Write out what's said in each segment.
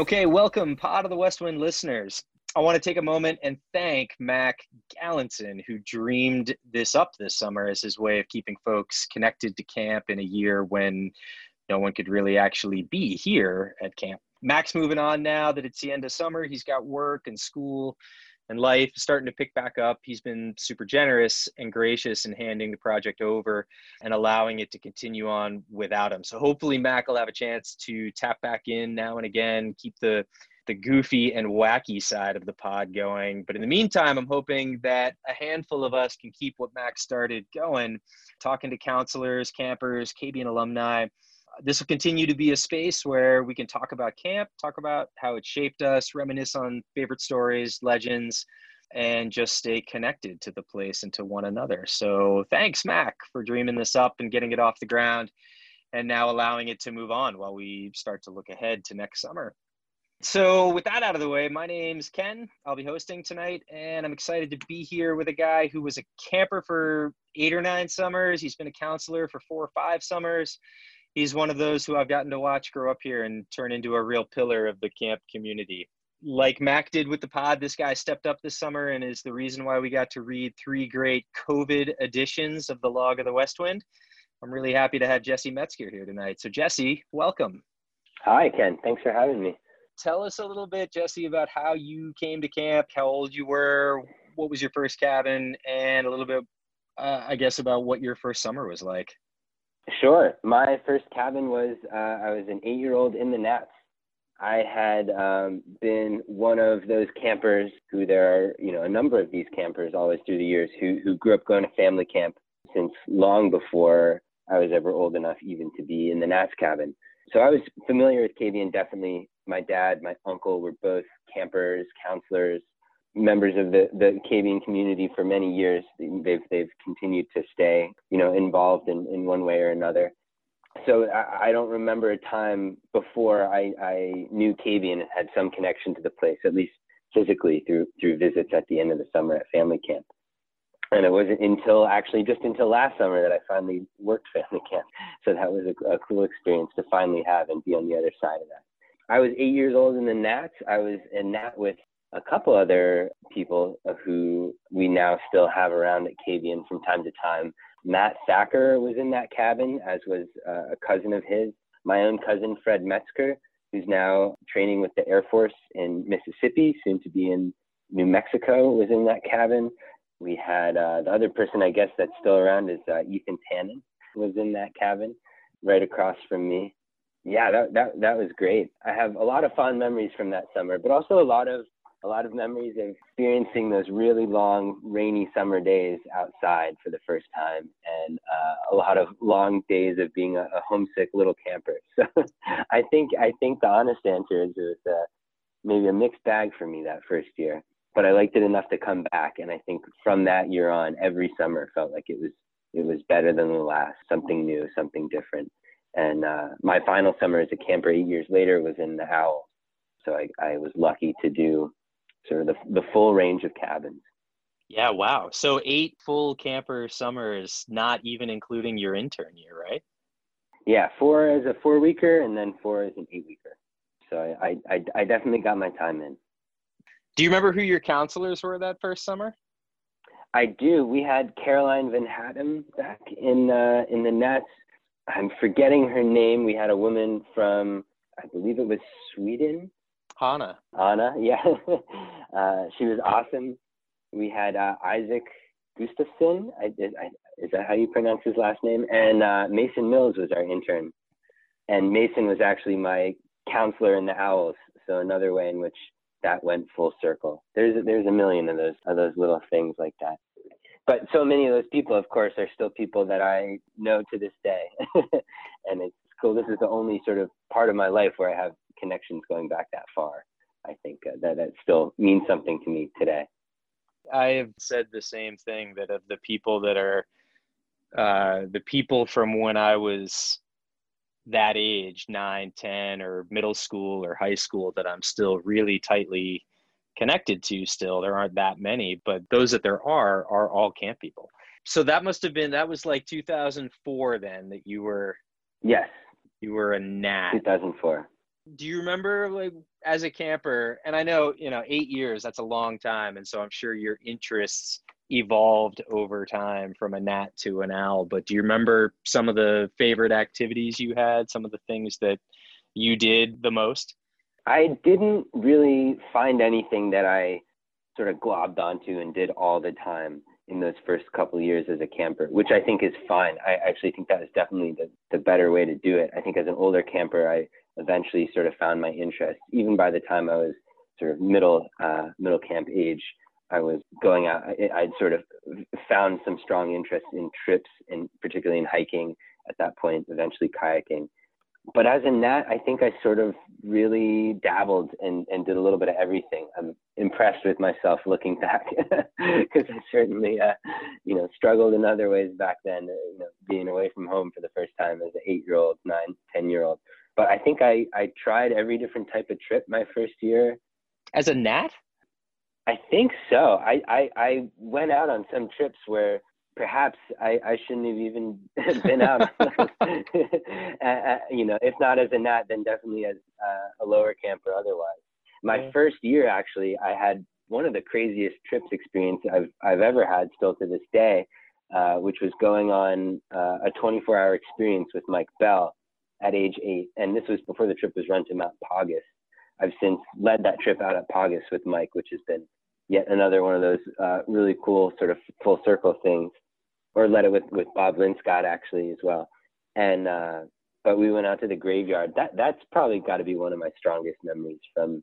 Okay, welcome, Pod of the West Wind listeners. I want to take a moment and thank Mac Gallanson, who dreamed this up this summer as his way of keeping folks connected to camp in a year when no one could really actually be here at camp. Mac's moving on now that it's the end of summer. He's got work and school and life is starting to pick back up. He's been super generous and gracious in handing the project over and allowing it to continue on without him. So hopefully Mac will have a chance to tap back in now and again, keep the the goofy and wacky side of the pod going. But in the meantime, I'm hoping that a handful of us can keep what Mac started going, talking to counselors, campers, KBN alumni, this will continue to be a space where we can talk about camp, talk about how it shaped us, reminisce on favorite stories, legends, and just stay connected to the place and to one another. So thanks, Mac, for dreaming this up and getting it off the ground and now allowing it to move on while we start to look ahead to next summer. So, with that out of the way, my name's Ken. I'll be hosting tonight, and I'm excited to be here with a guy who was a camper for eight or nine summers. He's been a counselor for four or five summers he's one of those who I've gotten to watch grow up here and turn into a real pillar of the camp community. Like Mac did with the pod, this guy stepped up this summer and is the reason why we got to read three great COVID editions of the Log of the West Wind. I'm really happy to have Jesse Metzger here tonight. So, Jesse, welcome. Hi, Ken. Thanks for having me. Tell us a little bit, Jesse, about how you came to camp, how old you were, what was your first cabin, and a little bit, uh, I guess, about what your first summer was like. Sure. My first cabin was uh, I was an eight year old in the Nats. I had um, been one of those campers who there are, you know, a number of these campers always through the years who, who grew up going to family camp since long before I was ever old enough even to be in the Nats cabin. So I was familiar with KBN definitely. My dad, my uncle were both campers, counselors, members of the, the KBN community for many years. They've, they've continued to stay, you know, involved in, in one way or another. So I, I don't remember a time before I, I knew KBN had some connection to the place, at least physically through, through visits at the end of the summer at family camp. And it wasn't until actually just until last summer that I finally worked family camp. So that was a, a cool experience to finally have and be on the other side of that. I was eight years old in the Nats. I was in Nat with a couple other people who we now still have around at KBN from time to time. Matt Thacker was in that cabin, as was uh, a cousin of his. My own cousin, Fred Metzger, who's now training with the Air Force in Mississippi, soon to be in New Mexico, was in that cabin. We had uh, the other person, I guess, that's still around is uh, Ethan Tannen, was in that cabin right across from me. Yeah, that, that, that was great. I have a lot of fond memories from that summer, but also a lot of a lot of memories of experiencing those really long rainy summer days outside for the first time and uh, a lot of long days of being a, a homesick little camper. So i think i think the honest answer is it was uh, maybe a mixed bag for me that first year but i liked it enough to come back. And i think from that year on every summer felt like it was it was better than the last something new something different. And uh, my final summer as a camper eight years later was in the owl. So I, I was lucky to do sort of the, the full range of cabins. Yeah, wow. So eight full camper summers, not even including your intern year, right? Yeah, four as a four weeker and then four as an eight weeker. So I, I, I definitely got my time in. Do you remember who your counselors were that first summer? I do. We had Caroline Van Hattem back in uh, in the Nats. I'm forgetting her name. We had a woman from, I believe it was Sweden, Anna. Anna, yeah. uh, she was awesome. We had uh, Isaac Gustafson. I, I, is that how you pronounce his last name? And uh, Mason Mills was our intern. And Mason was actually my counselor in the Owls. So another way in which that went full circle. There's there's a million of those of those little things like that. But so many of those people, of course, are still people that I know to this day, and it's cool. This is the only sort of part of my life where I have connections going back that far. I think uh, that it still means something to me today. I have said the same thing that of the people that are uh, the people from when I was that age, nine, 10, or middle school or high school, that I'm still really tightly connected to still. There aren't that many, but those that there are are all camp people. So that must have been, that was like 2004 then that you were. Yes. You were a nat. 2004 do you remember like as a camper and i know you know eight years that's a long time and so i'm sure your interests evolved over time from a gnat to an owl but do you remember some of the favorite activities you had some of the things that you did the most i didn't really find anything that i sort of globbed onto and did all the time in those first couple years as a camper, which I think is fine. I actually think that is definitely the, the better way to do it. I think as an older camper, I eventually sort of found my interest. Even by the time I was sort of middle uh, middle camp age, I was going out. I, I'd sort of found some strong interest in trips, and particularly in hiking at that point. Eventually kayaking, but as in that, I think I sort of really dabbled and, and did a little bit of everything. I'm impressed with myself looking back because I certainly, uh, you know, struggled in other ways back then, uh, you know, being away from home for the first time as an eight year old, nine, 10 year old. But I think I, I tried every different type of trip my first year. As a gnat? I think so. I, I, I went out on some trips where perhaps I, I shouldn't have even been out. uh, you know, if not as a gnat, then definitely as uh, a lower camper otherwise. My yeah. first year, actually, I had one of the craziest trips experience I've, I've ever had still to this day, uh, which was going on uh, a 24 hour experience with Mike Bell at age eight. And this was before the trip was run to Mount Paugus. I've since led that trip out at Paugus with Mike, which has been yet another one of those uh, really cool sort of full circle things or led it with with Bob Linscott actually as well. And uh, but we went out to the graveyard. That that's probably got to be one of my strongest memories from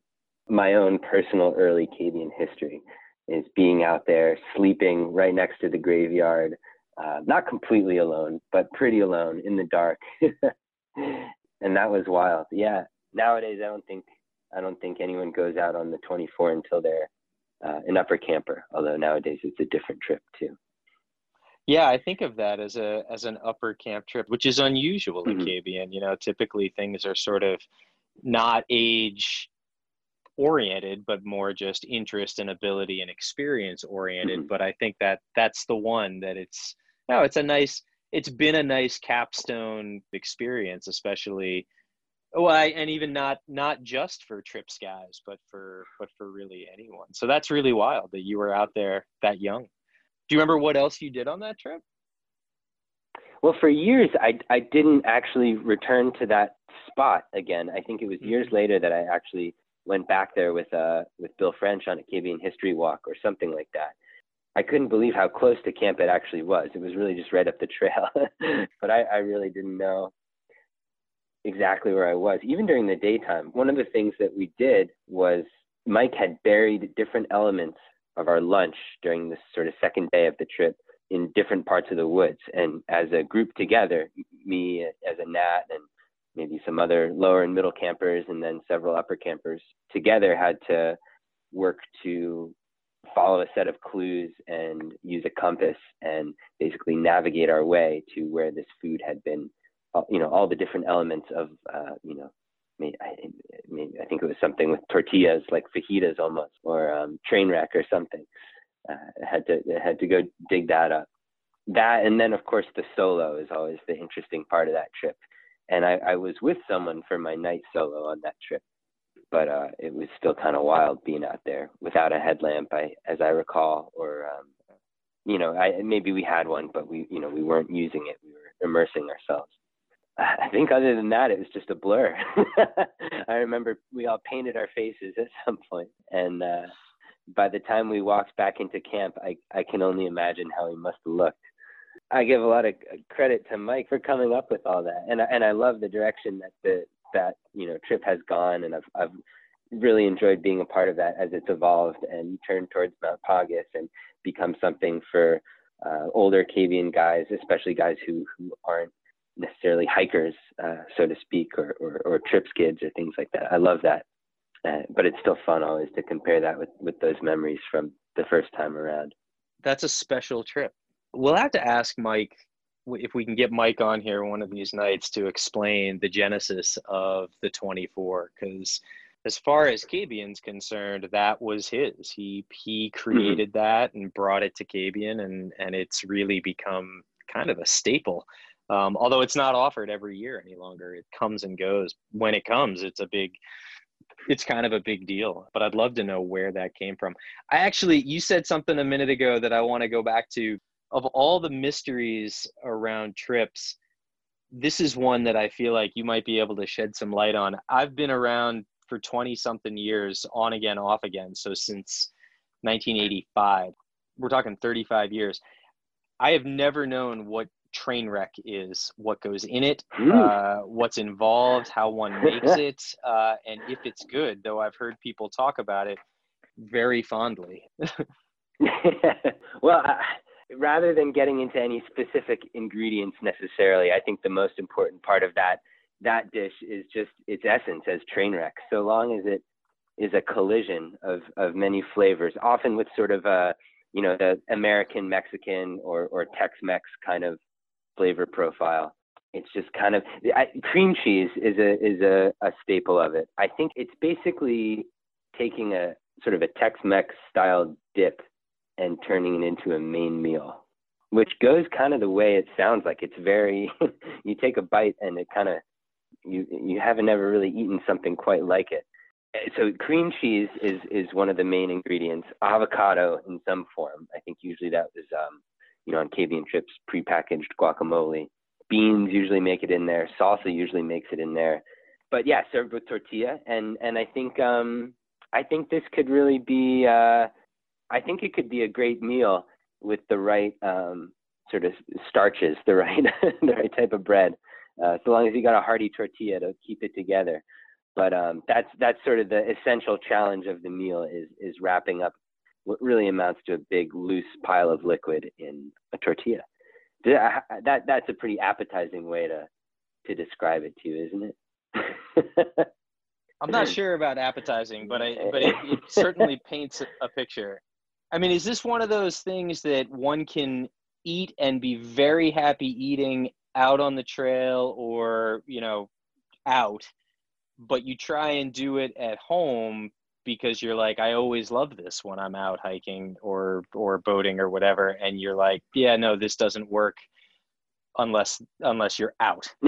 my own personal early Kabeyun history is being out there sleeping right next to the graveyard, uh, not completely alone, but pretty alone in the dark. and that was wild. Yeah. Nowadays, I don't think I don't think anyone goes out on the 24 until they're uh, an upper camper. Although nowadays it's a different trip too. Yeah, I think of that as a as an upper camp trip, which is unusual mm-hmm. in Kabeyun. You know, typically things are sort of not age oriented, but more just interest and ability and experience oriented. Mm-hmm. But I think that that's the one that it's no, it's a nice. It's been a nice capstone experience, especially well, I, and even not not just for trips guys, but for but for really anyone. So that's really wild that you were out there that young. Do you remember what else you did on that trip? Well, for years, I, I didn't actually return to that spot again. I think it was years mm-hmm. later that I actually went back there with uh with Bill French on a Kabeyun history walk or something like that. I couldn't believe how close to camp it actually was. It was really just right up the trail. but I, I really didn't know exactly where I was, even during the daytime. One of the things that we did was Mike had buried different elements of our lunch during this sort of second day of the trip in different parts of the woods. And as a group together, me as a gnat and maybe some other lower and middle campers and then several upper campers together had to work to follow a set of clues and use a compass and basically navigate our way to where this food had been uh, you know all the different elements of uh, you know I, I think it was something with tortillas, like fajitas almost, or um, train wreck or something. Uh, had to had to go dig that up. That and then of course the solo is always the interesting part of that trip. And I, I was with someone for my night solo on that trip, but uh, it was still kind of wild being out there without a headlamp, I, as I recall, or um, you know, I, maybe we had one, but we you know we weren't using it. We were immersing ourselves. I think other than that, it was just a blur. I remember we all painted our faces at some point, and uh, by the time we walked back into camp, I I can only imagine how he must have looked. I give a lot of credit to Mike for coming up with all that, and and I love the direction that the that you know trip has gone, and I've I've really enjoyed being a part of that as it's evolved and turned towards Mount Paugus and become something for uh, older Kabeyun guys, especially guys who who aren't necessarily hikers, uh, so to speak, or, or, or trip skids or things like that. I love that. Uh, but it's still fun always to compare that with, with those memories from the first time around. That's a special trip. We'll have to ask Mike if we can get Mike on here one of these nights to explain the genesis of the 24 because as far as Kabeyun's concerned, that was his. He he mm-hmm. created mm-hmm. that and brought it to Kabeyun, and and it's really become kind of a staple Um, although it's not offered every year any longer, it comes and goes. When it comes, it's a big, it's kind of a big deal. But I'd love to know where that came from. I actually, you said something a minute ago that I want to go back to. Of all the mysteries around trips, this is one that I feel like you might be able to shed some light on. I've been around for 20 something years, on again, off again. So since 1985, we're talking 35 years. I have never known what train wreck is, what goes in it, uh, what's involved, how one makes it, uh, and if it's good. Though I've heard people talk about it very fondly. well, uh, rather than getting into any specific ingredients necessarily, I think the most important part of that that dish is just its essence as train wreck. So long as it is a collision of of many flavors, often with sort of a you know the American Mexican or or Tex-Mex kind of flavor profile. It's just kind of I, cream cheese is a is a, a staple of it. I think it's basically taking a sort of a Tex-Mex style dip and turning it into a main meal, which goes kind of the way it sounds like. It's very you take a bite and it kind of you you haven't ever really eaten something quite like it. So cream cheese is is one of the main ingredients. Avocado in some form. I think usually that was um, you know on KBN trips prepackaged guacamole. Beans usually make it in there. Salsa usually makes it in there. But yeah, served with tortilla and and I think um I think this could really be uh I think it could be a great meal with the right um sort of starches, the right the right type of bread. Uh, so long as you got a hearty tortilla to keep it together. But um, that's that's sort of the essential challenge of the meal is is wrapping up what really amounts to a big loose pile of liquid in a tortilla. That that's a pretty appetizing way to to describe it to you, isn't it? I'm not sure about appetizing, but I but it, it certainly paints a picture. I mean, is this one of those things that one can eat and be very happy eating out on the trail or you know out but you try and do it at home because you're like i always love this when i'm out hiking or or boating or whatever and you're like yeah no this doesn't work unless unless you're out.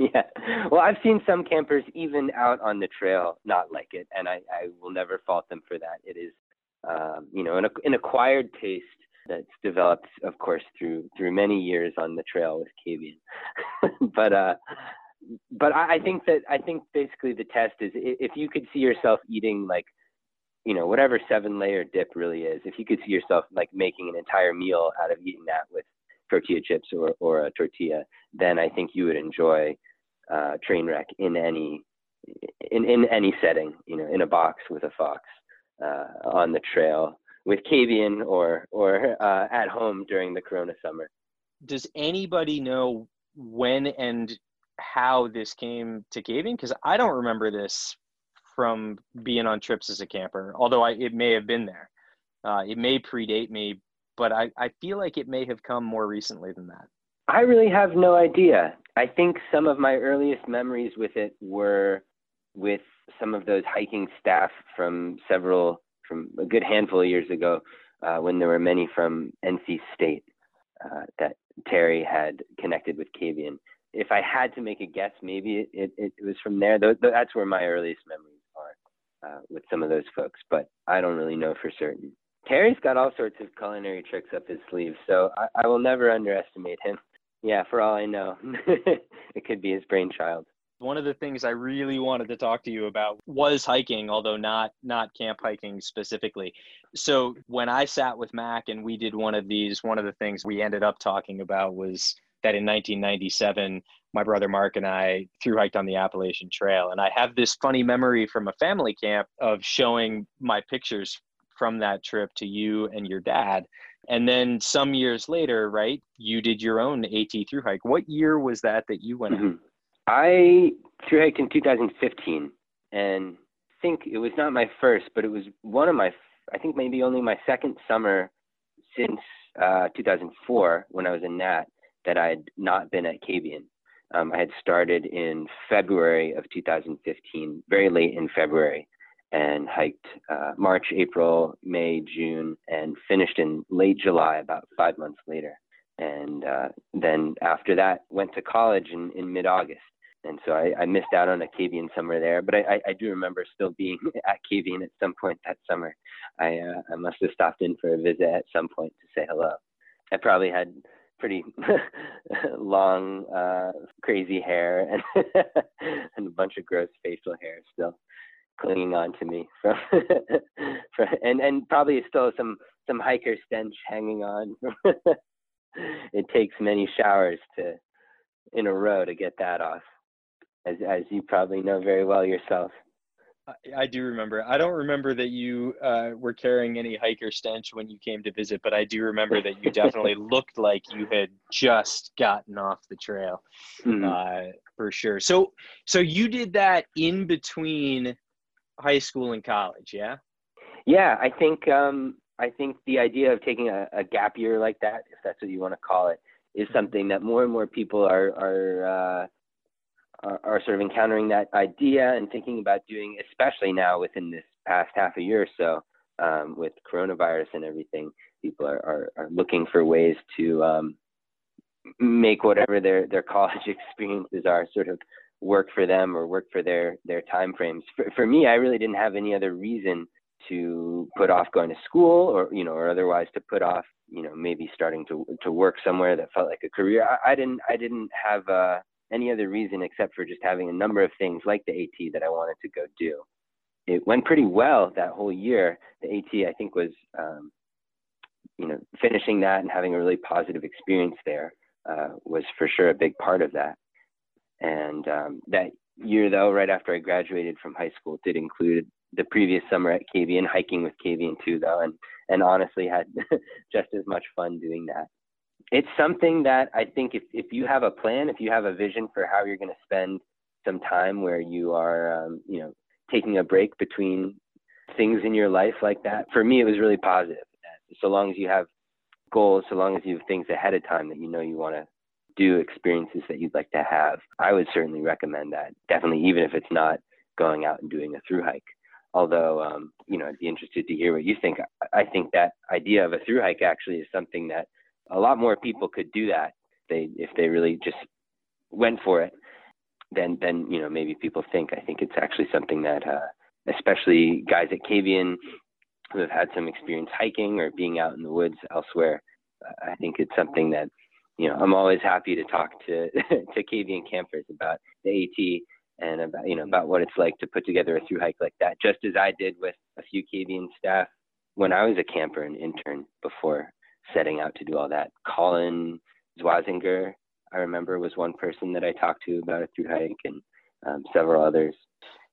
Yeah. Well i've seen some campers even out on the trail not like it and i i will never fault them for that. It is um, you know an, an acquired taste that's developed, of course, through through many years on the trail with KBN. but uh, but I, I think that I think basically the test is if you could see yourself eating like you know whatever seven layer dip really is, if you could see yourself like making an entire meal out of eating that with tortilla chips or or a tortilla, then I think you would enjoy uh, train wreck in any in in any setting, you know, in a box with a fox uh, on the trail with KBN or or uh, at home during the Corona summer. Does anybody know when and how this came to KBN? Because I don't remember this from being on trips as a camper. Although I, it may have been there, uh, it may predate me, but I, I feel like it may have come more recently than that. I really have no idea. I think some of my earliest memories with it were with some of those hiking staff from several from a good handful of years ago uh, when there were many from NC State uh, that Terry had connected with KBN. If I had to make a guess, maybe it, it, it was from there. That's where my earliest memories are uh, with some of those folks, but I don't really know for certain. Terry's got all sorts of culinary tricks up his sleeve, so I, I will never underestimate him. Yeah, for all I know, it could be his brainchild. One of the things I really wanted to talk to you about was hiking, although not not camp hiking specifically. So when I sat with Mac and we did one of these, one of the things we ended up talking about was that in 1997 my brother Mark and I through hiked on the Appalachian Trail. And I have this funny memory from a family camp of showing my pictures from that trip to you and your dad. And then some years later, right, you did your own AT through hike. What year was that that you went mm-hmm. I through hiked in 2015, and think it was not my first, but it was one of my, I think maybe only my second summer since uh, 2004 when I was in Nat that I had not been at KBN. Um, I had started in February of 2015, very late in February, and hiked uh, March, April, May, June, and finished in late July, about five months later. and uh, then after that went to college in, in mid-August. And so I, I missed out on a Kabeyun summer there, but I, I, do remember still being at Kabeyun at some point that summer. I uh, I must have stopped in for a visit at some point to say hello. I probably had pretty long, uh, crazy hair and and a bunch of gross facial hair still clinging on to me from, from and and probably still some some hiker stench hanging on. it takes many showers to in a row to get that off, as as you probably know very well yourself. I, do remember. I don't remember that you uh, were carrying any hiker stench when you came to visit, but I do remember that you definitely looked like you had just gotten off the trail, mm-hmm. uh, for sure. So, so you did that in between high school and college, yeah? Yeah, I think um, I think the idea of taking a, a, gap year like that, if that's what you want to call it, is mm-hmm. something that more and more people are are uh, are, are sort of encountering that idea and thinking about doing, especially now within this past half a year or so um, with coronavirus and everything. People are, are, are looking for ways to um, make whatever their, their college experiences are sort of work for them or work for their, their time frames. For, for me, I really didn't have any other reason to put off going to school or, you know, or otherwise to put off, you know, maybe starting to, to work somewhere that felt like a career. I, I didn't, I didn't have, uh, any other reason except for just having a number of things like the AT that I wanted to go do. It went pretty well that whole year. The AT, I think, was, um, you know, finishing that and having a really positive experience there uh, was for sure a big part of that. And um, that year, though, right after I graduated from high school, did include the previous summer at Kabeyun hiking with Kabeyun too, though, and and honestly had just as much fun doing that it's something that I think if, if you have a plan, if you have a vision for how you're going to spend some time where you are, um, you know, taking a break between things in your life like that, for me, it was really positive. So long as you have goals, so long as you have things ahead of time that you know you want to do, experiences that you'd like to have, I would certainly recommend that. Definitely, even if it's not going out and doing a through hike. Although, um, you know, I'd be interested to hear what you think. I think that idea of a through hike actually is something that a lot more people could do that. They if they really just went for it, then then you know maybe people think. I think it's actually something that uh, especially guys at Kabeyun who have had some experience hiking or being out in the woods elsewhere. I think it's something that you know I'm always happy to talk to to Kabeyun campers about the AT and about you know about what it's like to put together a through hike like that, just as I did with a few Kabeyun staff when I was a camper and intern before setting out to do all that. Colin Zwazinger, I remember, was one person that I talked to about a through hike and um, several others.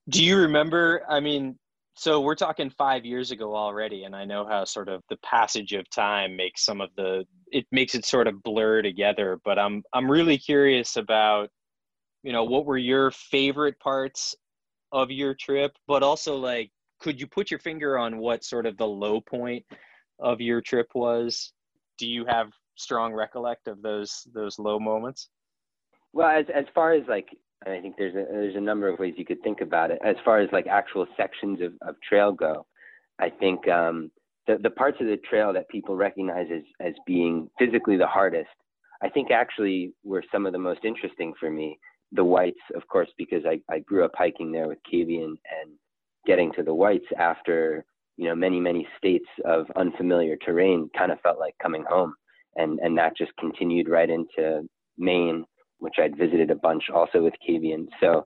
Do you remember? I mean, so we're talking five years ago already, and I know how sort of the passage of time makes some of the it makes it sort of blur together. But I'm I'm really curious about, you know, what were your favorite parts of your trip, but also like, could you put your finger on what sort of the low point of your trip was? Do you have strong recollect of those those low moments? Well, as as far as like I think there's a there's a number of ways you could think about it. As far as like actual sections of, of trail go, I think um, the the parts of the trail that people recognize as as being physically the hardest, I think actually were some of the most interesting for me. The whites, of course, because I, I grew up hiking there with Kabeyun and getting to the whites after you know many many states of unfamiliar terrain kind of felt like coming home. And and that just continued right into Maine which I'd visited a bunch also with Kabeyun so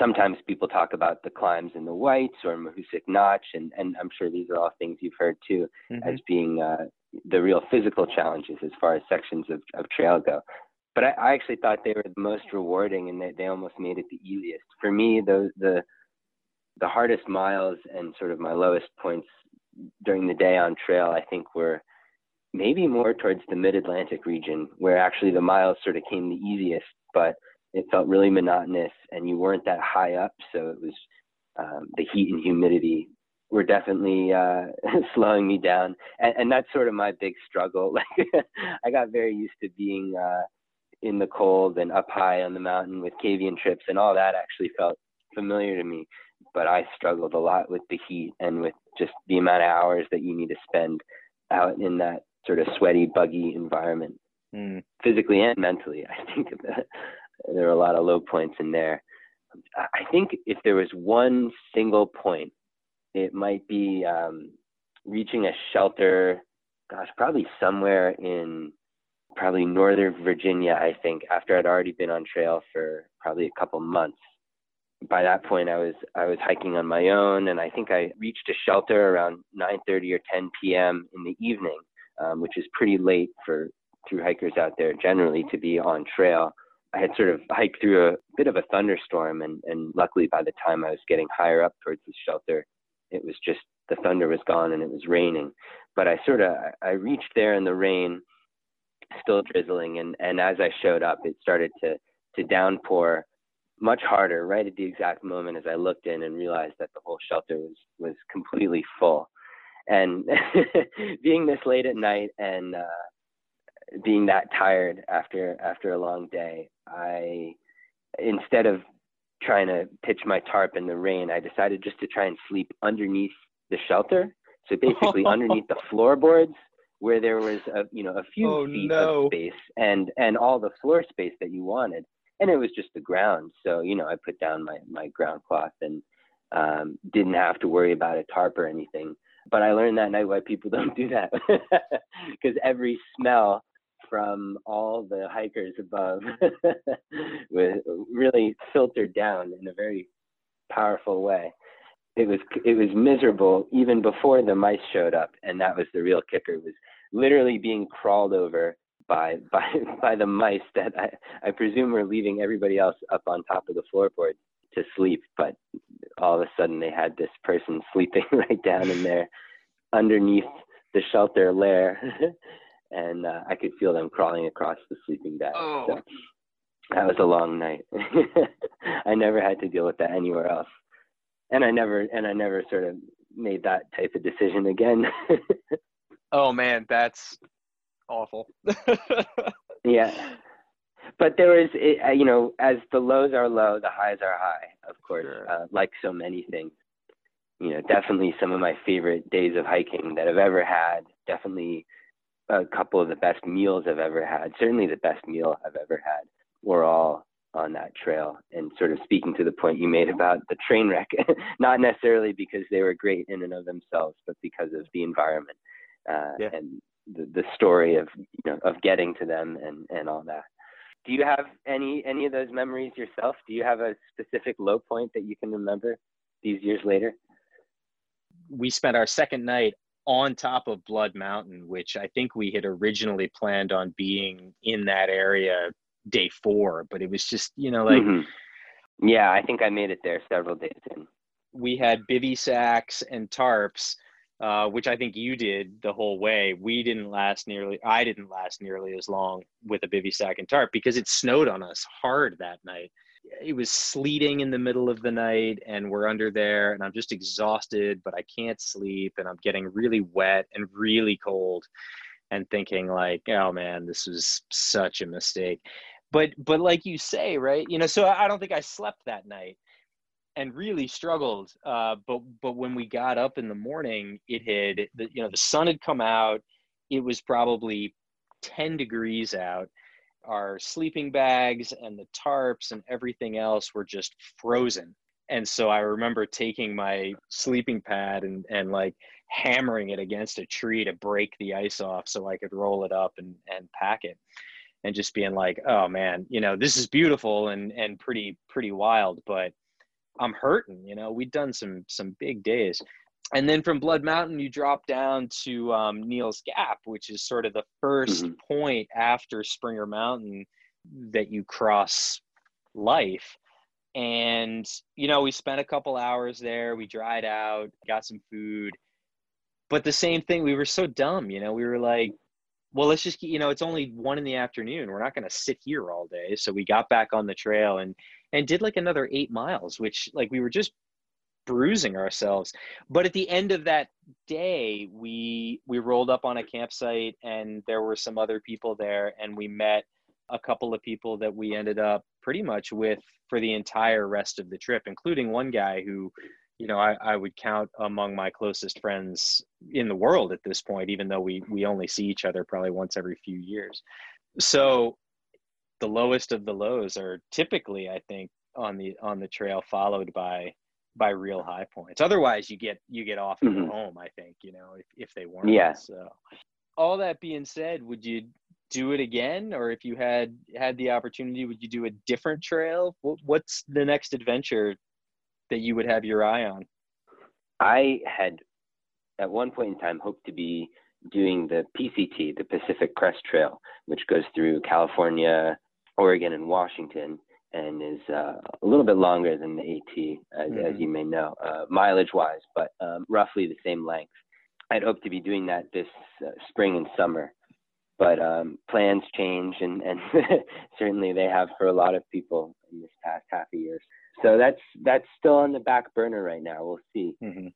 sometimes people talk about the climbs in the Whites or Mahoosuc Notch and and I'm sure these are all things you've heard too mm-hmm. as being uh, the real physical challenges as far as sections of, of trail go. But I, I actually thought they were the most rewarding and they, they almost made it the easiest. For me those the the hardest miles and sort of my lowest points during the day on trail, I think were maybe more towards the mid Atlantic region, where actually the miles sort of came the easiest, but it felt really monotonous and you weren't that high up. So it was um, the heat and humidity were definitely uh, slowing me down. And, and, that's sort of my big struggle. Like I got very used to being uh, in the cold and up high on the mountain with Kabeyun trips and all that actually felt familiar to me but I struggled a lot with the heat and with just the amount of hours that you need to spend out in that sort of sweaty, buggy environment. mm. physically and mentally. I think there are a lot of low points in there. I think if there was one single point, it might be um, reaching a shelter. Gosh, probably somewhere in probably Northern Virginia. I think after I'd already been on trail for probably a couple months. By that point, I was I was hiking on my own, and I think I reached a shelter around 9:30 or 10 p.m. in the evening, um, which is pretty late for through hikers out there generally to be on trail. I had sort of hiked through a bit of a thunderstorm, and, and luckily by the time I was getting higher up towards the shelter, it was just the thunder was gone and it was raining. But I sort of I reached there in the rain, still drizzling, and and as I showed up, it started to to downpour much harder right at the exact moment as I looked in and realized that the whole shelter was was completely full. And being this late at night and uh, being that tired after after a long day, I instead of trying to pitch my tarp in the rain, I decided just to try and sleep underneath the shelter. So basically underneath the floorboards where there was a you know a few oh, feet no. of space and and all the floor space that you wanted. And it was just the ground. So, you know, I put down my, my ground cloth and um, didn't have to worry about a tarp or anything. But I learned that night why people don't do that because every smell from all the hikers above was really filtered down in a very powerful way. It was it was miserable even before the mice showed up, and that was the real kicker. Was literally being crawled over by by by the mice that I, I presume were leaving everybody else up on top of the floorboard to sleep, but all of a sudden they had this person sleeping right down in there underneath the shelter lair and uh, I could feel them crawling across the sleeping bag. Oh. So that was a long night. I never had to deal with that anywhere else, and I never and I never sort of made that type of decision again. oh man, that's awful. yeah, but there is, uh, you know, as the lows are low, the highs are high. Of course, sure. uh, like so many things. You know, definitely some of my favorite days of hiking that I've ever had. Definitely a couple of the best meals I've ever had, certainly the best meal I've ever had, were all on that trail. And sort of speaking to the point you made about the train wreck, not necessarily because they were great in and of themselves, but because of the environment uh, yeah. and the, the story of you know of getting to them and and all that. Do you have any any of those memories yourself? Do you have a specific low point that you can remember these years later? We spent our second night on top of Blood Mountain, which I think we had originally planned on being in that area day four, but it was just, you know, like. Mm-hmm. Yeah, I think I made it there several days in. We had bivy sacks and tarps, uh, which I think you did the whole way. We didn't last nearly, I didn't last nearly as long with a bivy sack and tarp because it snowed on us hard that night it was sleeting in the middle of the night and we're under there and I'm just exhausted, but I can't sleep and I'm getting really wet and really cold and thinking like, oh man, this was such a mistake. But but like you say, right? You know, so I don't think I slept that night and really struggled. Uh, but but when we got up in the morning, it had the, you know the sun had come out. It was probably 10 degrees out our sleeping bags and the tarps and everything else were just frozen. And so I remember taking my sleeping pad and, and like hammering it against a tree to break the ice off so I could roll it up and, and pack it. And just being like, oh man, you know, this is beautiful and, and pretty, pretty wild, but I'm hurting, you know, we'd done some, some big days and then from Blood Mountain, you drop down to um, Neels Gap, which is sort of the 1st mm-hmm. point after Springer Mountain that you cross life. And, you know, we spent a couple hours there. We dried out, got some food. But the same thing, we were so dumb, you know, we were like, well, let's just, you know, it's only one in the afternoon. We're not going to sit here all day. So we got back on the trail and, and did like another eight miles, which like we were just bruising ourselves. But at the end of that day, we we rolled up on a campsite and there were some other people there and we met a couple of people that we ended up pretty much with for the entire rest of the trip, including one guy who, you know, I, I would count among my closest friends in the world at this point, even though we we only see each other probably once every few years. So the lowest of the lows are typically, I think, on the on the trail, followed by by real high points. Otherwise, you get you get off mm-hmm. home. I think you know if if they weren't. Yeah. So, all that being said, would you do it again, or if you had had the opportunity, would you do a different trail? What's the next adventure that you would have your eye on? I had at one point in time hoped to be doing the PCT, the Pacific Crest Trail, which goes through California, Oregon, and Washington, and is uh, a little bit longer than the AT, as, mm-hmm. as you may know, uh, mileage wise, but um, roughly the same length. I'd hope to be doing that this uh, spring and summer, but um, plans change, and, and certainly they have for a lot of people in this past half a year. So that's that's still on the back burner right now. We'll see. Mm-hmm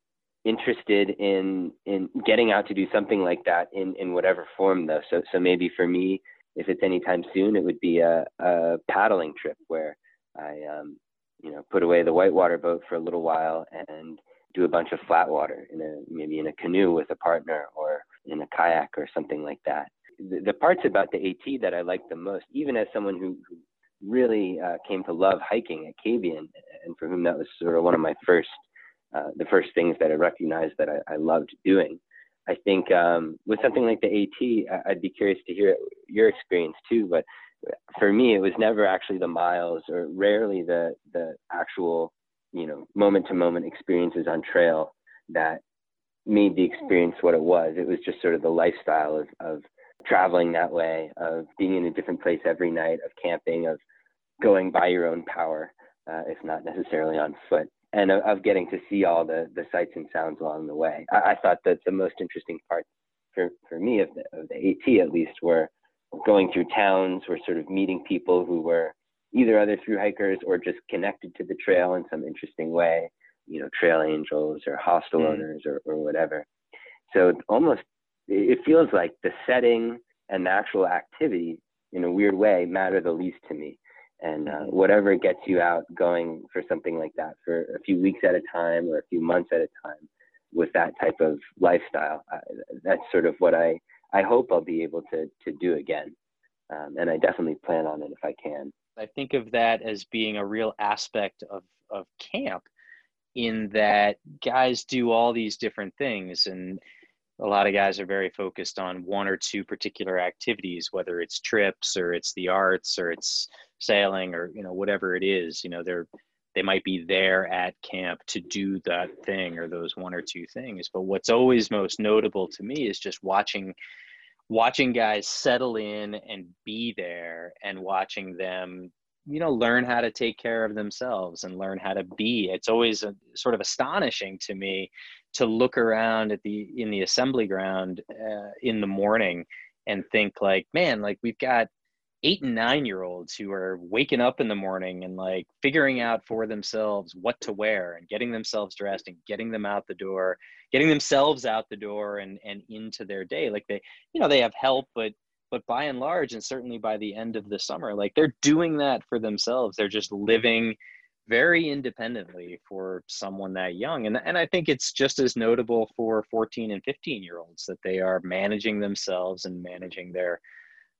interested in in getting out to do something like that in in whatever form though so so maybe for me if it's anytime soon it would be a, a paddling trip where i um you know put away the whitewater boat for a little while and do a bunch of flat water in a maybe in a canoe with a partner or in a kayak or something like that the, the parts about the at that i like the most even as someone who, really uh, came to love hiking at Kabeyun and for whom that was sort of one of my first uh, the first things that I recognized that I, I loved doing. I think um, with something like the AT, I'd be curious to hear your experience too. But for me, it was never actually the miles, or rarely the the actual, you know, moment to moment experiences on trail that made the experience what it was. It was just sort of the lifestyle of, of traveling that way, of being in a different place every night, of camping, of going by your own power, uh, if not necessarily on foot and of, getting to see all the, the sights and sounds along the way. I, I thought that the most interesting part for, for me of the, of the AT at least were going through towns, were sort of meeting people who were either other through hikers or just connected to the trail in some interesting way, you know, trail angels or hostel mm. owners or, or whatever. So almost it feels like the setting and the actual activity in a weird way matter the least to me and uh, mm-hmm. whatever gets you out going for something like that for a few weeks at a time or a few months at a time with that type of lifestyle uh, that's sort of what i i hope i'll be able to to do again um, and i definitely plan on it if i can i think of that as being a real aspect of of camp in that guys do all these different things and a lot of guys are very focused on one or two particular activities whether it's trips or it's the arts or it's sailing or you know whatever it is you know they're they might be there at camp to do that thing or those one or two things. But what's always most notable to me is just watching watching guys settle in and be there and watching them you know learn how to take care of themselves and learn how to be. It's always a, sort of astonishing to me to look around at the in the assembly ground uh, in the morning and think like man like we've got eight and nine year olds who are waking up in the morning and like figuring out for themselves what to wear and getting themselves dressed and getting them out the door getting themselves out the door and and into their day. Like they you know they have help but but by and large and certainly by the end of the summer like they're doing that for themselves. They're just living very independently for someone that young and and I think it's just as notable for 14 and 15 year olds that they are managing themselves and managing their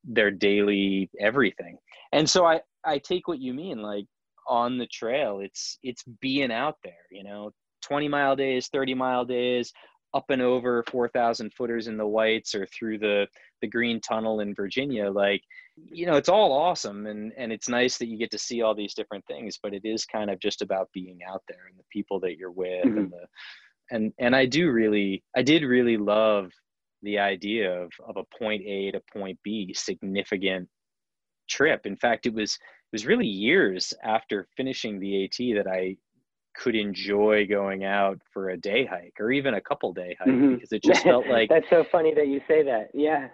their daily everything. And so I I take what you mean like on the trail it's it's being out there, you know, 20 mile days, 30 mile days, up and over 4,000 footers in the whites or through the the green tunnel in Virginia like you know it's all awesome and and it's nice that you get to see all these different things but it is kind of just about being out there and the people that you're with mm-hmm. and the and and I do really I did really love the idea of, of a point A to point B significant trip. In fact, it was it was really years after finishing the AT that I could enjoy going out for a day hike or even a couple day hike mm-hmm. because it just felt like that's so funny that you say that. Yeah.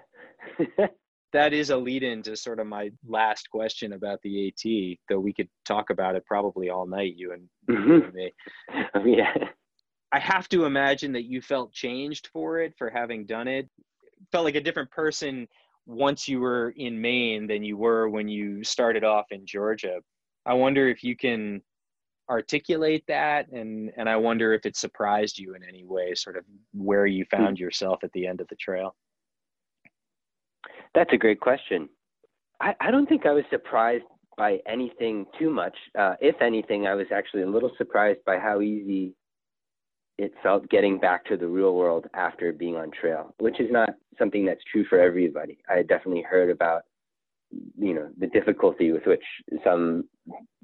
that is a lead in to sort of my last question about the AT, though we could talk about it probably all night, you and, mm-hmm. you and me. yeah. I have to imagine that you felt changed for it for having done it. Felt like a different person once you were in Maine than you were when you started off in Georgia. I wonder if you can articulate that and and I wonder if it surprised you in any way sort of where you hmm. found yourself at the end of the trail. That's a great question. I, I don't think I was surprised by anything too much. Uh, if anything, I was actually a little surprised by how easy it felt getting back to the real world after being on trail, which is not something that's true for everybody. I had definitely heard about, you know, the difficulty with which some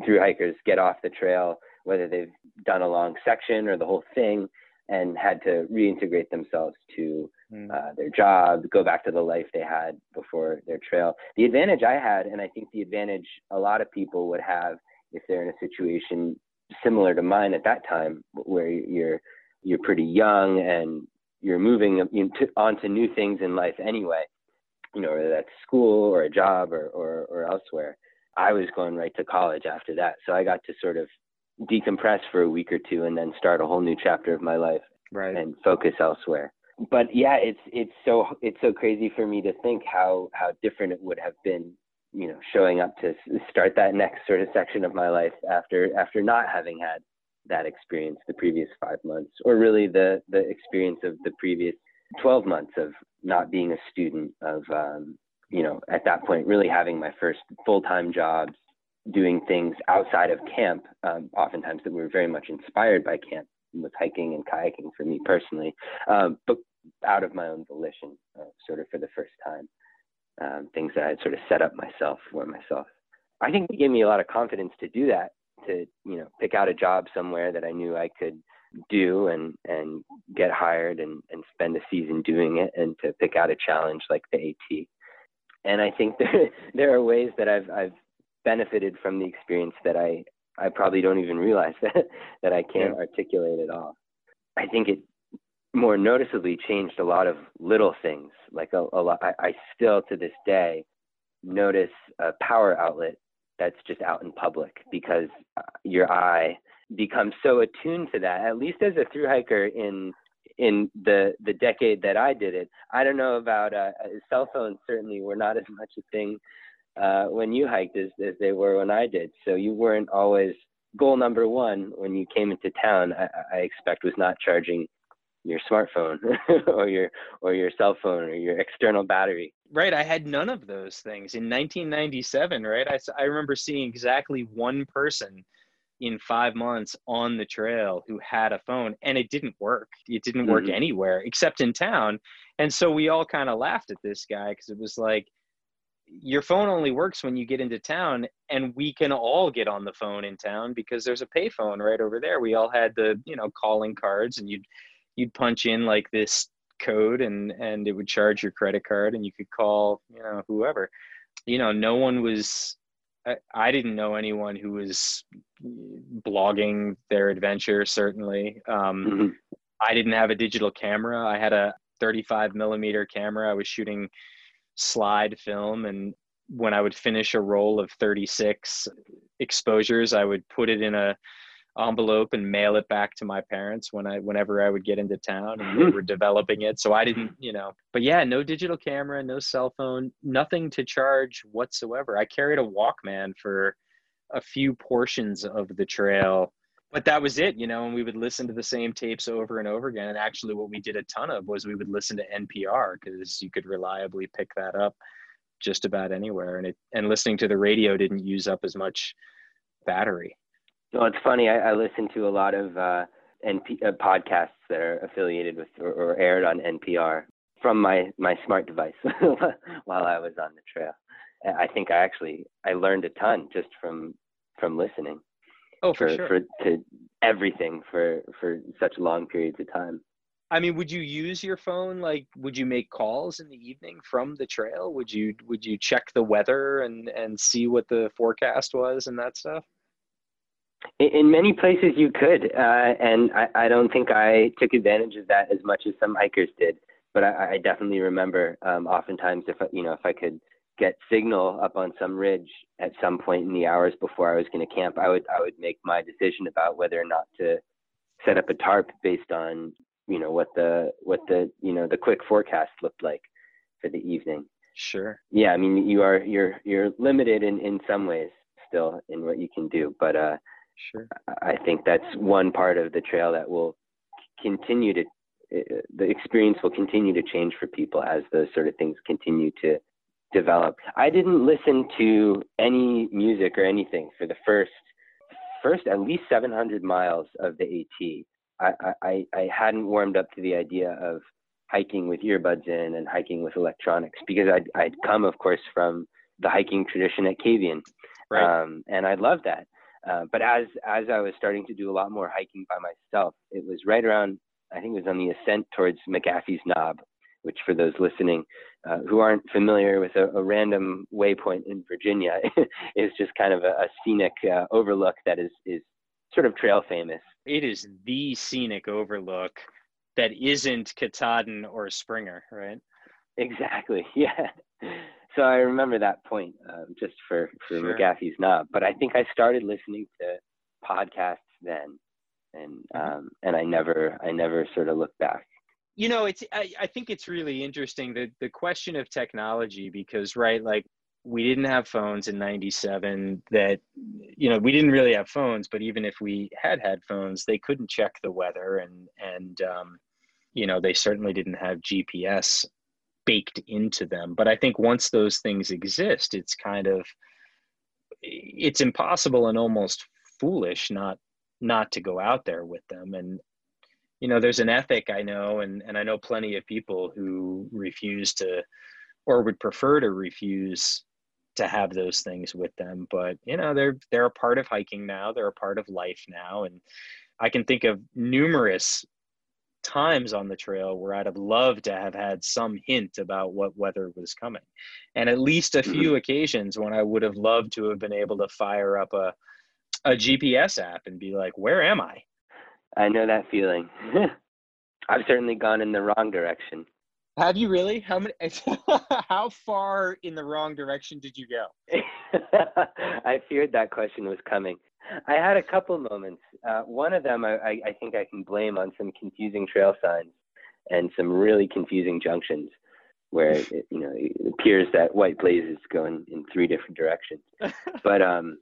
through hikers get off the trail, whether they've done a long section or the whole thing, and had to reintegrate themselves to mm. uh, their job, go back to the life they had before their trail. The advantage I had, and I think the advantage a lot of people would have if they're in a situation similar to mine at that time, where you're you're pretty young and you're moving into, onto new things in life anyway, you know, whether that's school or a job or, or, or elsewhere. I was going right to college after that. So I got to sort of decompress for a week or two and then start a whole new chapter of my life right. and focus elsewhere. But yeah, it's it's so it's so crazy for me to think how how different it would have been, you know, showing up to start that next sort of section of my life after after not having had that experience the previous five months, or really the the experience of the previous 12 months of not being a student, of um, you know at that point really having my first full time jobs, doing things outside of camp, um, oftentimes that were very much inspired by camp, with hiking and kayaking for me personally, um, but out of my own volition, uh, sort of for the first time. Um, things that I had sort of set up myself for myself. I think it gave me a lot of confidence to do that to you know pick out a job somewhere that I knew I could do and and get hired and and spend a season doing it and to pick out a challenge like the AT. And I think there there are ways that I've I've benefited from the experience that I I probably don't even realize that that I can't yeah. articulate at all. I think it more noticeably changed a lot of little things. Like a, a lot, I, I still to this day notice a power outlet that's just out in public because uh, your eye becomes so attuned to that. At least as a through hiker in in the the decade that I did it, I don't know about uh, uh, cell phones. Certainly, were not as much a thing uh, when you hiked as as they were when I did. So you weren't always goal number one when you came into town. I, I expect was not charging your smartphone or your or your cell phone or your external battery right i had none of those things in 1997 right i, I remember seeing exactly one person in five months on the trail who had a phone and it didn't work it didn't work mm-hmm. anywhere except in town and so we all kind of laughed at this guy because it was like your phone only works when you get into town and we can all get on the phone in town because there's a payphone right over there. We all had the you know calling cards and you'd you'd punch in like this code and and it would charge your credit card and you could call you know whoever. You know no one was I, I didn't know anyone who was blogging their adventure certainly. Um, mm-hmm. i didn't have a digital camera. I had a 35 millimeter camera. I was shooting slide film and when i would finish a roll of 36 exposures i would put it in a envelope and mail it back to my parents when I whenever I would get into town and they hmm. were developing it. So I didn't, you know, but yeah, no digital camera, no cell phone, nothing to charge whatsoever. I carried a Walkman for a few portions of the trail. But that was it, you know, and we would listen to the same tapes over and over again. And actually what we did a ton of was we would listen to NPR because you could reliably pick that up just about anywhere. And it and listening to the radio didn't use up as much battery. Well, it's funny. I, I listen to a lot of uh, NP, uh, podcasts that are affiliated with or, or, aired on NPR from my my smart device while I was on the trail. I think I actually I learned a ton just from from listening. Oh, for, for sure. For to everything for for such long periods of time. I mean, would you use your phone? Like, would you make calls in the evening from the trail? Would you would you check the weather and and see what the forecast was and that stuff? In many places you could, uh, and I, I, don't think I took advantage of that as much as some hikers did. But I, I definitely remember, um, oftentimes, if you know, if I could get signal up on some ridge at some point in the hours before I was going to camp, I would I would make my decision about whether or not to set up a tarp based on you know what the what the you know the quick forecast looked like for the evening. Sure. Yeah, I mean you are you're you're limited in in some ways still in what you can do, but uh Sure. I think that's one part of the trail that will continue to, the experience will continue to change for people as those sort of things continue to develop. I didn't listen to any music or anything for the first first at least 700 miles of the AT. I, I, I hadn't warmed up to the idea of hiking with earbuds in and hiking with electronics because I'd, I'd come, of course, from the hiking tradition at Kabeyun. Right. Um, and I loved that. Uh, but as as I was starting to do a lot more hiking by myself, it was right around I think it was on the ascent towards McAfee's Knob, which for those listening uh, who aren't familiar with a, a, random waypoint in Virginia, is just kind of a, a scenic uh, overlook that is is sort of trail famous. It is the scenic overlook that isn't Katahdin or Springer, right? Exactly. Yeah. So I remember that point um, just for for sure. McAfee's Knob. But I think I started listening to podcasts then, and mm-hmm. um, and I never I never sort of looked back you know it's I, I think it's really interesting the the question of technology because right like we didn't have phones in 97 that you know we didn't really have phones but even if we had had phones they couldn't check the weather and and um, you know they certainly didn't have gps baked into them. But i think once those things exist it's kind of it's impossible and almost foolish not not to go out there with them. And you know there's an ethic i know and, and i know plenty of people who refuse to or would prefer to refuse to have those things with them but you know they're they're a part of hiking now they're a part of life now and i can think of numerous times on the trail where i'd have loved to have had some hint about what weather was coming and at least a few mm-hmm. occasions when i would have loved to have been able to fire up a a gps app and be like where am i I know that feeling. I've certainly gone in the wrong direction. Have you really? How many? how far in the wrong direction did you go? I feared that question was coming. I had a couple moments. Uh, one of them, I, I think I can blame on some confusing trail signs and some really confusing junctions, where it, you know it appears that white blaze is going in three different directions. But um,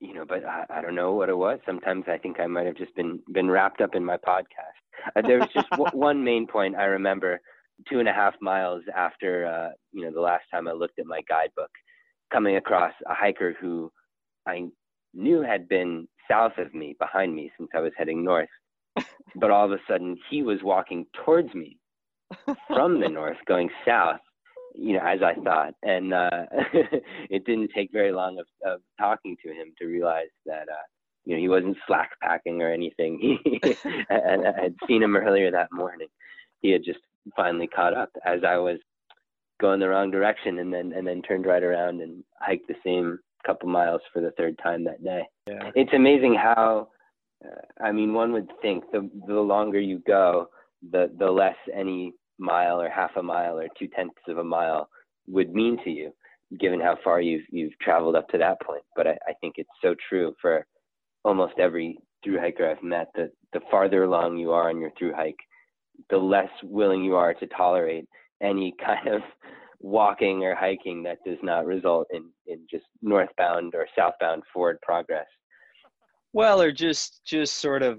you know, but I, I don't know what it was. Sometimes I think I might have just been been wrapped up in my podcast. Uh, there was just w- one main point I remember two and a half miles after uh, you know the last time I looked at my guidebook, coming across a hiker who I knew had been south of me, behind me since I was heading north, but all of a sudden he was walking towards me from the north, going south, you know, as I thought. And uh, it didn't take very long of, of talking to him to realize that, uh, you know, he wasn't slack packing or anything. and I had seen him earlier that morning. He had just finally caught up as I was going the wrong direction and then and then turned right around and hiked the same couple miles for the third time that day. Yeah. It's amazing how uh, I mean one would think the the longer you go the the less any mile or half a mile or two tenths of a mile would mean to you, given how far you've you've traveled up to that point. But I, I think it's so true for almost every through hiker I've met that the farther along you are on your through hike, the less willing you are to tolerate any kind of walking or hiking that does not result in, in just northbound or southbound forward progress. Well, or just just sort of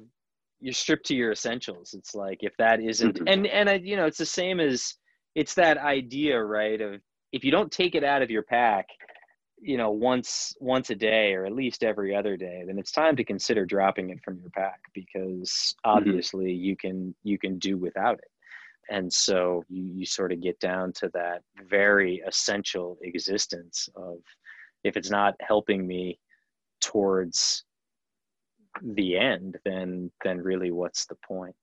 you're stripped to your essentials it's like if that isn't mm-hmm. and and I, you know it's the same as it's that idea right of if you don't take it out of your pack you know once once a day or at least every other day then it's time to consider dropping it from your pack because mm-hmm. obviously mm-hmm. you can you can do without it and so you, you sort of get down to that very essential existence of if it's not helping me towards the end, then then really what's the point?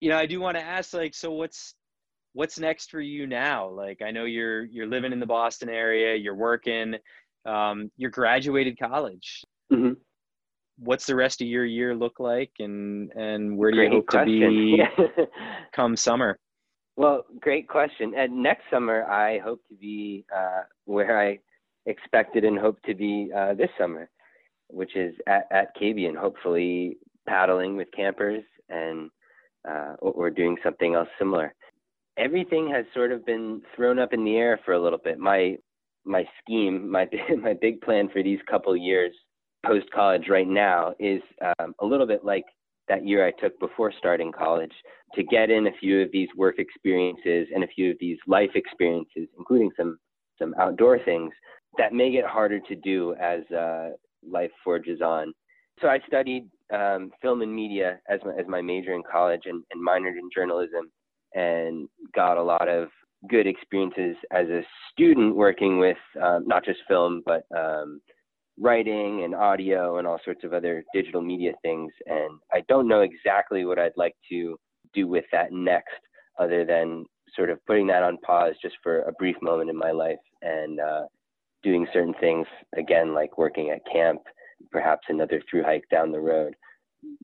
You know, I do want to ask like so what's what's next for you now? Like I know you're you're living in the Boston area, you're working, um, you're graduated college. Mm-hmm. What's the rest of your year look like, and and where do great you hope question. to be come summer? Well, great question. And next summer, I hope to be uh, where I expected and hope to be uh, this summer which is at, at Kabeyun, hopefully paddling with campers and uh, or doing something else similar. Everything has sort of been thrown up in the air for a little bit. My my scheme, my my big plan for these couple years post college right now is um, a little bit like that year I took before starting college to get in a few of these work experiences and a few of these life experiences, including some some outdoor things that may get harder to do as uh, life forges on. So I studied um, film and media as my, as my major in college and, and minored in journalism and got a lot of good experiences as a student working with um, not just film, but um, writing and audio and all sorts of other digital media things. And I don't know exactly what I'd like to do with that next, other than sort of putting that on pause just for a brief moment in my life and uh, doing certain things again, like working at camp, perhaps another through hike down the road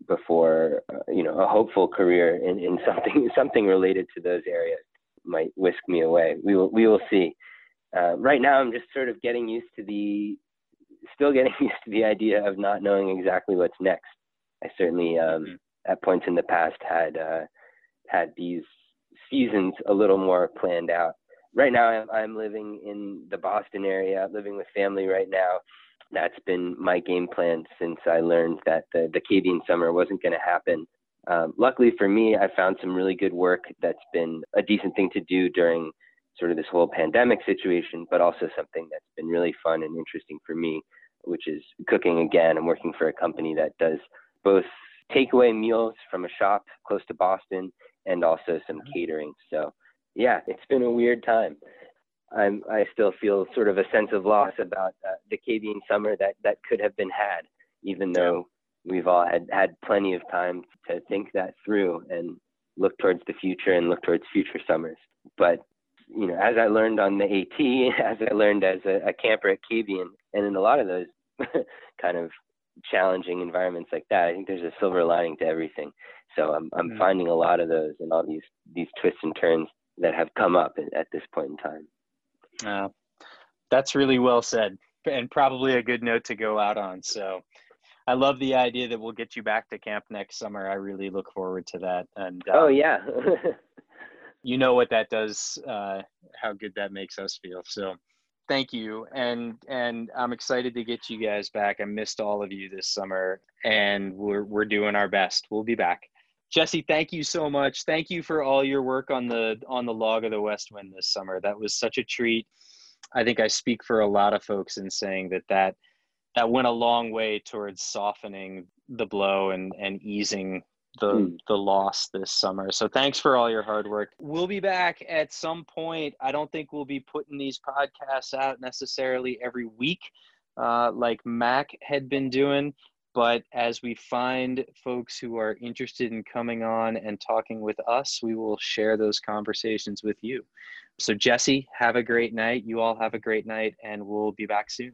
before uh, you know a hopeful career in, in something something related to those areas might whisk me away. We will we will see. Uh, right now, I'm just sort of getting used to the still getting used to the idea of not knowing exactly what's next. I certainly um, mm-hmm. at points in the past had uh, had these seasons a little more planned out. Right now, I'm, I'm living in the Boston area, living with family right now. That's been my game plan since I learned that the, the Kabeyun summer wasn't going to happen. Um, luckily for me, I found some really good work that's been a decent thing to do during sort of this whole pandemic situation, but also something that's been really fun and interesting for me, which is cooking again. I'm working for a company that does both takeaway meals from a shop close to Boston and also some mm-hmm. catering. So, yeah, it's been a weird time. I'm, I still feel sort of a sense of loss about uh, the Kabeyun summer that, that could have been had, even though we've all had, had plenty of time to think that through and look towards the future and look towards future summers. But you know, as I learned on the AT, as I learned as a, a camper at Kabeyun, and in a lot of those kind of challenging environments like that, I think there's a silver lining to everything. So I'm I'm mm-hmm. finding a lot of those and all these these twists and turns that have come up at, this point in time. Uh, that's really well said, and probably a good note to go out on. So. I love the idea that we'll get you back to camp next summer. I really look forward to that. And uh, oh yeah, you know what that does, uh, how good that makes us feel. So thank you. And, and I'm excited to get you guys back. I missed all of you this summer and we're, we're doing our best. We'll be back. Jesse, thank you so much. Thank you for all your work on the, on the log of the West Wind this summer. That was such a treat. I think I speak for a lot of folks in saying that that, that went a long way towards softening the blow and, and easing the mm. the loss this summer. So thanks for all your hard work. We'll be back at some point. I don't think we'll be putting these podcasts out necessarily every week, uh, like Mac had been doing. But as we find folks who are interested in coming on and talking with us, we will share those conversations with you. So, Jesse, have a great night. You all have a great night, and we'll be back soon.